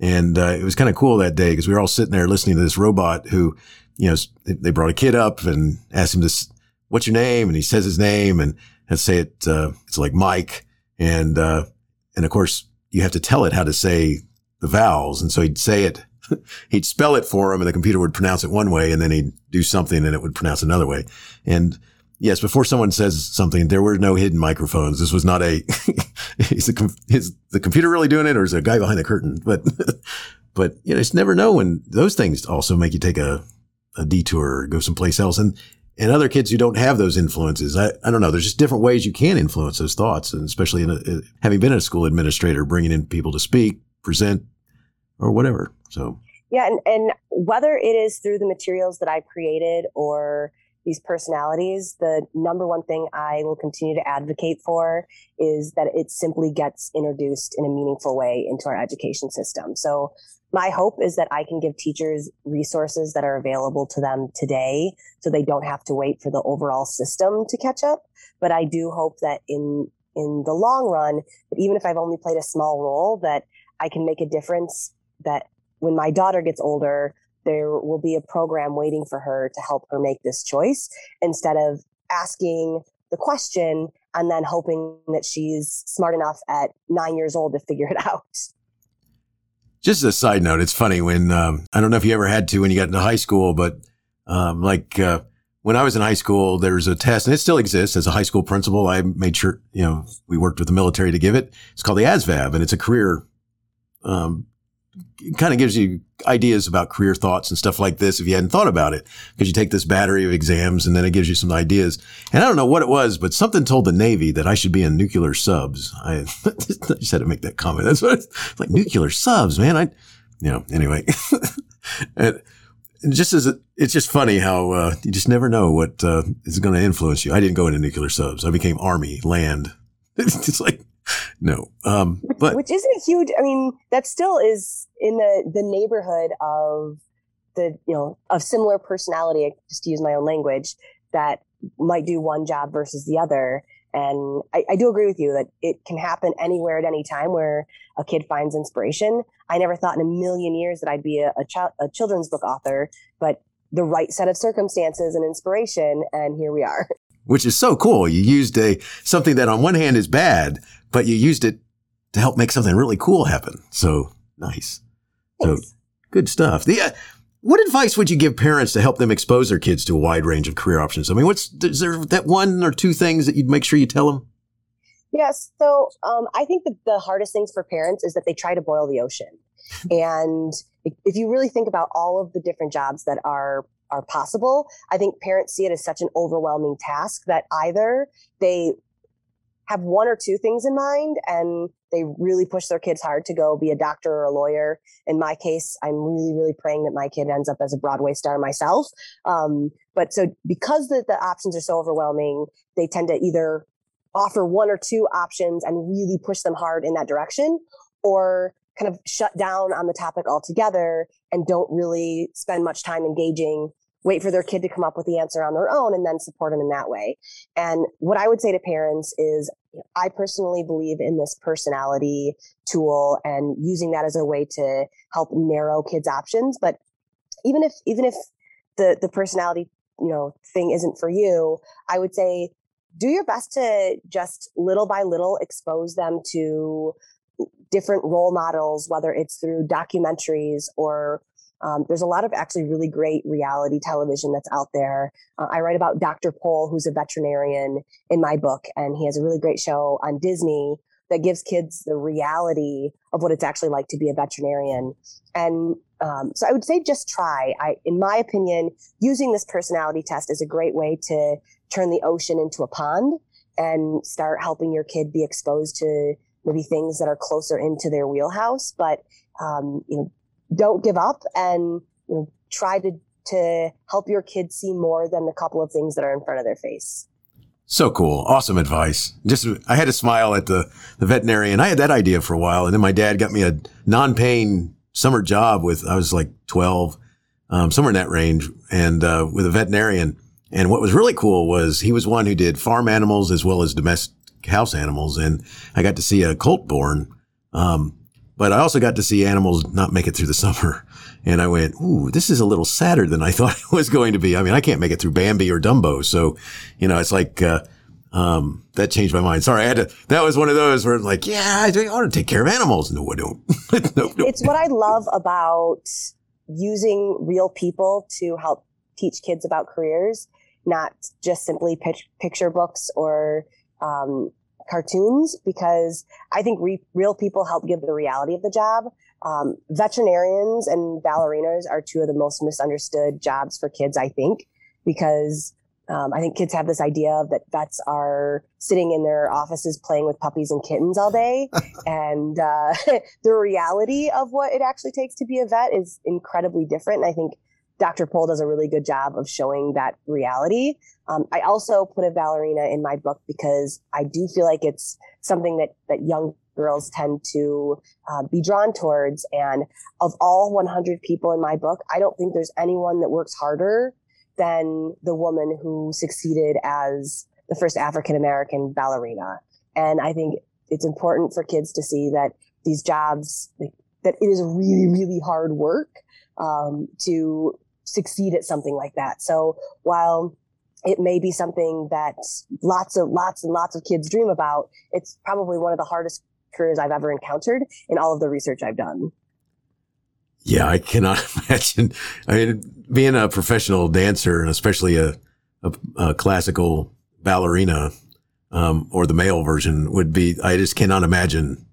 And, uh, it was kind of cool that day because we were all sitting there listening to this robot who, you know, they brought a kid up and asked him this, what's your name? And he says his name and, and say it, uh, it's like Mike. And, uh, and of course you have to tell it how to say the vowels. And so he'd say it he'd spell it for him and the computer would pronounce it one way and then he'd do something and it would pronounce another way. And yes, before someone says something, there were no hidden microphones. This was not a, is the, is the computer really doing it or is a guy behind the curtain? But, but you know, just never know when those things also make you take a, a detour or go someplace else. And, and other kids who don't have those influences, I, I don't know. There's just different ways you can influence those thoughts. And especially in a, having been a school administrator, bringing in people to speak, present, or whatever. So yeah, and, and whether it is through the materials that I've created or these personalities, the number one thing I will continue to advocate for is that it simply gets introduced in a meaningful way into our education system. So my hope is that I can give teachers resources that are available to them today so they don't have to wait for the overall system to catch up. But I do hope that in in the long run, that even if I've only played a small role, that I can make a difference that when my daughter gets older, there will be a program waiting for her to help her make this choice instead of asking the question and then hoping that she's smart enough at nine years old to figure it out. Just as a side note, it's funny when um, I don't know if you ever had to when you got into high school, but um, like uh, when I was in high school, there was a test, and it still exists as a high school principal. I made sure you know we worked with the military to give it. It's called the ASVAB, and it's a career um, kind of gives you ideas about career thoughts and stuff like this if you hadn't thought about it because you take this battery of exams and then it gives you some ideas and i don't know what it was but something told the navy that i should be in nuclear subs i just had to make that comment that's what it's like nuclear subs man i you know anyway and, just as it's just funny how uh, you just never know what uh, is going to influence you. I didn't go into nuclear subs. I became army land. it's like no. Um, but which isn't a huge. I mean, that still is in the the neighborhood of the you know of similar personality. Just to use my own language, that might do one job versus the other. And I, I do agree with you that it can happen anywhere at any time where a kid finds inspiration. I never thought in a million years that I'd be a, a, ch- a children's book author, but the right set of circumstances and inspiration, and here we are. Which is so cool. You used a something that on one hand is bad, but you used it to help make something really cool happen. So nice. So good stuff. The, uh, what advice would you give parents to help them expose their kids to a wide range of career options? I mean, what's is there that one or two things that you'd make sure you tell them? Yes. So um, I think that the hardest things for parents is that they try to boil the ocean. and if you really think about all of the different jobs that are are possible, I think parents see it as such an overwhelming task that either they have one or two things in mind and they really push their kids hard to go be a doctor or a lawyer. In my case, I'm really, really praying that my kid ends up as a Broadway star myself. Um, but so because the, the options are so overwhelming, they tend to either offer one or two options and really push them hard in that direction or kind of shut down on the topic altogether and don't really spend much time engaging wait for their kid to come up with the answer on their own and then support them in that way. And what I would say to parents is I personally believe in this personality tool and using that as a way to help narrow kids' options. But even if even if the the personality you know thing isn't for you, I would say do your best to just little by little expose them to different role models, whether it's through documentaries or um, there's a lot of actually really great reality television that's out there. Uh, I write about Dr. Pol, who's a veterinarian in my book, and he has a really great show on Disney that gives kids the reality of what it's actually like to be a veterinarian. And um, so I would say just try. I, in my opinion, using this personality test is a great way to turn the ocean into a pond and start helping your kid be exposed to maybe things that are closer into their wheelhouse. But um, you know, don't give up and you know, try to to help your kids see more than the couple of things that are in front of their face. So cool. Awesome advice. Just, I had to smile at the, the veterinarian. I had that idea for a while. And then my dad got me a non-paying summer job with, I was like 12, um, somewhere in that range and, uh, with a veterinarian. And what was really cool was he was one who did farm animals as well as domestic house animals. And I got to see a colt born. Um, but I also got to see animals not make it through the summer. And I went, ooh, this is a little sadder than I thought it was going to be. I mean, I can't make it through Bambi or Dumbo. So, you know, it's like, uh, um, that changed my mind. Sorry, I had to, that was one of those where I'm like, yeah, I, want to take care of animals. No, I don't. no, no. It's what I love about using real people to help teach kids about careers, not just simply pitch, picture books or, um, cartoons because I think re- real people help give the reality of the job. Um, veterinarians and ballerinas are two of the most misunderstood jobs for kids, I think, because um, I think kids have this idea of that vets are sitting in their offices playing with puppies and kittens all day. and uh, the reality of what it actually takes to be a vet is incredibly different. And I think Dr. Pol does a really good job of showing that reality. Um, I also put a ballerina in my book because I do feel like it's something that that young girls tend to uh, be drawn towards. And of all 100 people in my book, I don't think there's anyone that works harder than the woman who succeeded as the first African American ballerina. And I think it's important for kids to see that these jobs that it is really really hard work um, to succeed at something like that. So while it may be something that lots of lots and lots of kids dream about, it's probably one of the hardest careers I've ever encountered in all of the research I've done. Yeah, I cannot imagine. I mean, being a professional dancer and especially a, a, a classical ballerina, um, or the male version would be, I just cannot imagine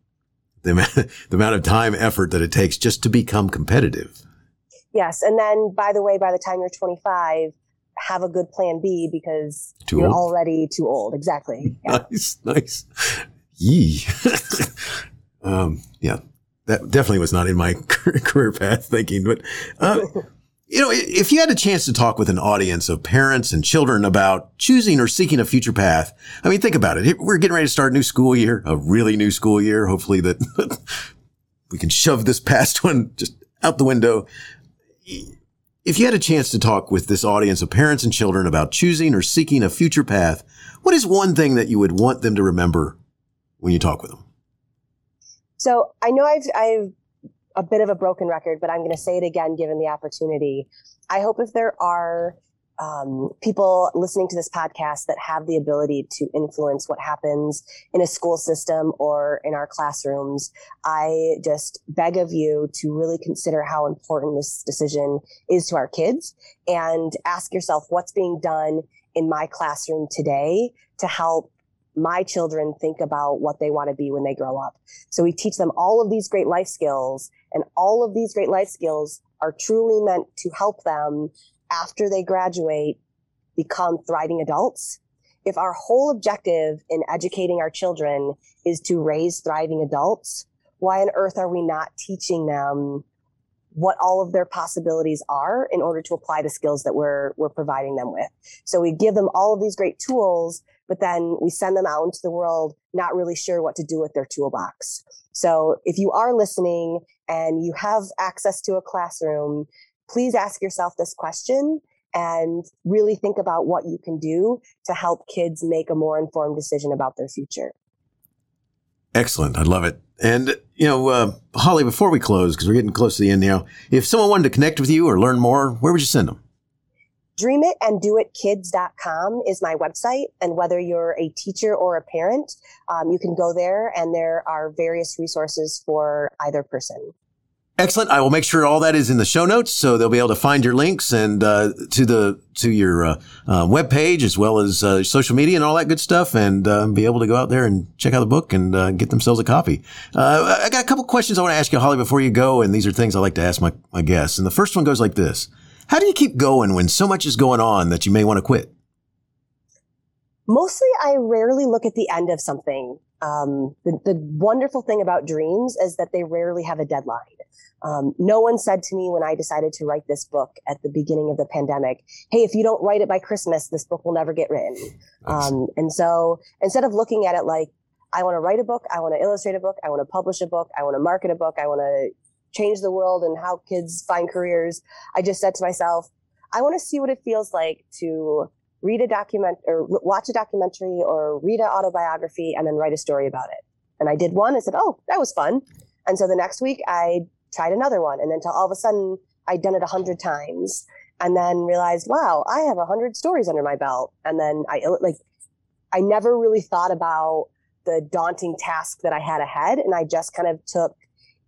the amount, the amount of time, effort that it takes just to become competitive. Yes. And then, by the way, by the time you're 25, have a good plan B because too you're old? already too old. Exactly. Yeah. Nice. Nice. Yee. um, yeah. That definitely was not in my career path thinking, but, uh, you know, if you had a chance to talk with an audience of parents and children about choosing or seeking a future path, I mean, think about it. We're getting ready to start a new school year, a really new school year. Hopefully that we can shove this past one just out the window if you had a chance to talk with this audience of parents and children about choosing or seeking a future path, what is one thing that you would want them to remember when you talk with them? So I know I've, I've a bit of a broken record, but I'm going to say it again given the opportunity. I hope if there are um, people listening to this podcast that have the ability to influence what happens in a school system or in our classrooms, I just beg of you to really consider how important this decision is to our kids and ask yourself what's being done in my classroom today to help my children think about what they want to be when they grow up. So we teach them all of these great life skills and all of these great life skills are truly meant to help them after they graduate become thriving adults. if our whole objective in educating our children is to raise thriving adults, why on earth are we not teaching them what all of their possibilities are in order to apply the skills that we're we're providing them with. So we give them all of these great tools, but then we send them out into the world not really sure what to do with their toolbox. So if you are listening and you have access to a classroom, please ask yourself this question and really think about what you can do to help kids make a more informed decision about their future. Excellent. I love it. And, you know, uh, Holly, before we close, because we're getting close to the end now, if someone wanted to connect with you or learn more, where would you send them? dreamitanddoitkids.com is my website. And whether you're a teacher or a parent, um, you can go there and there are various resources for either person. Excellent. I will make sure all that is in the show notes, so they'll be able to find your links and uh, to the to your uh, uh, web page as well as uh, social media and all that good stuff, and uh, be able to go out there and check out the book and uh, get themselves a copy. I got a couple questions I want to ask you, Holly, before you go, and these are things I like to ask my, my guests. And the first one goes like this: How do you keep going when so much is going on that you may want to quit? Mostly, I rarely look at the end of something. Um, the, the wonderful thing about dreams is that they rarely have a deadline. Um, no one said to me when I decided to write this book at the beginning of the pandemic, Hey, if you don't write it by Christmas, this book will never get written. Nice. Um, and so instead of looking at it like, I want to write a book, I want to illustrate a book, I want to publish a book, I want to market a book, I want to change the world and how kids find careers, I just said to myself, I want to see what it feels like to read a document or watch a documentary or read an autobiography and then write a story about it. And I did one. I said, Oh, that was fun. And so the next week I tried another one. And then all of a sudden I'd done it a hundred times and then realized, wow, I have a hundred stories under my belt. And then I uh, like, I never really thought about the daunting task that I had ahead. And I just kind of took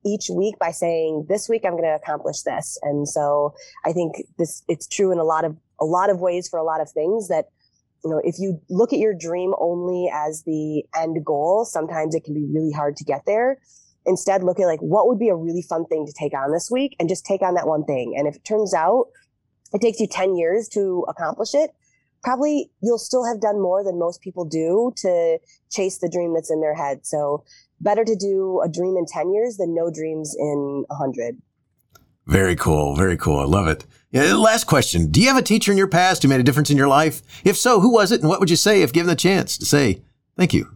each week by saying, this week I'm going to accomplish this. And so I think this, it's true in a lot of, a lot of ways for a lot of things that, you know, if you look at your dream only as the end goal, sometimes it can be really hard to get there instead look at like what would be a really fun thing to take on this week and just take on that one thing. And if it turns out it takes you 10 years to accomplish it, probably you'll still have done more than most people do to chase the dream that's in their head. So better to do a dream in 10 years than no dreams in 100. Very cool. Very cool. I love it. Yeah, last question. Do you have a teacher in your past who made a difference in your life? If so, who was it and what would you say if given the chance to say thank you?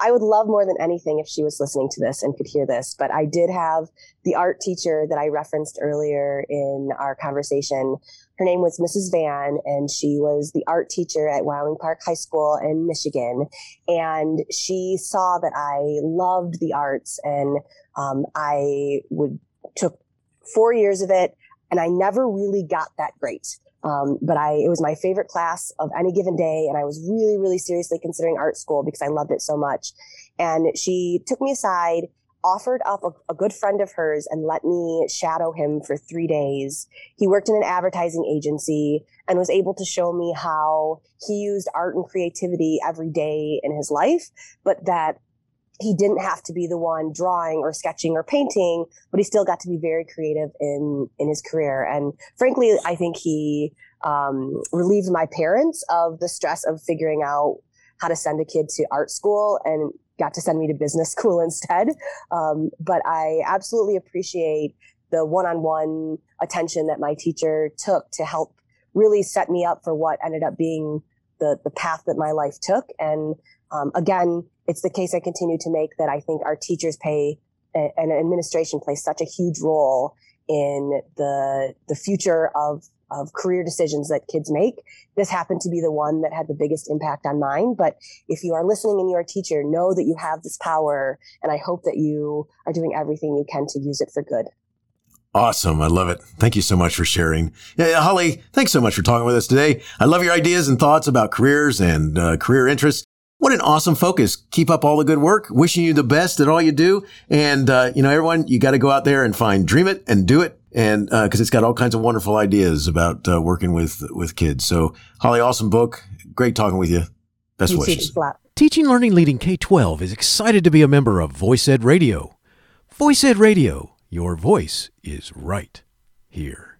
I would love more than anything if she was listening to this and could hear this. But I did have the art teacher that I referenced earlier in our conversation. Her name was Mrs. Van, and she was the art teacher at Wyoming Park High School in Michigan. And she saw that I loved the arts, and um, I would took four years of it, and I never really got that great. Um, but I, it was my favorite class of any given day. And I was really, really seriously considering art school because I loved it so much. And she took me aside, offered up a, a good friend of hers and let me shadow him for three days. He worked in an advertising agency and was able to show me how he used art and creativity every day in his life, but that he didn't have to be the one drawing or sketching or painting, but he still got to be very creative in in his career. And frankly, I think he um, relieved my parents of the stress of figuring out how to send a kid to art school and got to send me to business school instead. Um, but I absolutely appreciate the one-on-one attention that my teacher took to help really set me up for what ended up being the the path that my life took. And um, again, it's the case I continue to make that I think our teachers pay and administration plays such a huge role in the the future of of career decisions that kids make. This happened to be the one that had the biggest impact on mine. But if you are listening and you're a teacher, know that you have this power, and I hope that you are doing everything you can to use it for good. Awesome. I love it. Thank you so much for sharing. Yeah, Holly, thanks so much for talking with us today. I love your ideas and thoughts about careers and uh, career interests. What an awesome focus. Keep up all the good work. Wishing you the best at all you do. And, uh, you know, everyone, you got to go out there and find Dream It and do it. And, uh, cause it's got all kinds of wonderful ideas about, uh, working with, with kids. So Holly, awesome book. Great talking with you. Best you wishes. Teaching Learning Leading K-12 is excited to be a member of Voice Ed Radio. Voice Ed Radio, your voice is right here.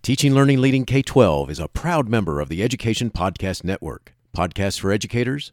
Teaching Learning Leading K-12 is a proud member of the Education Podcast Network. Podcasts for educators,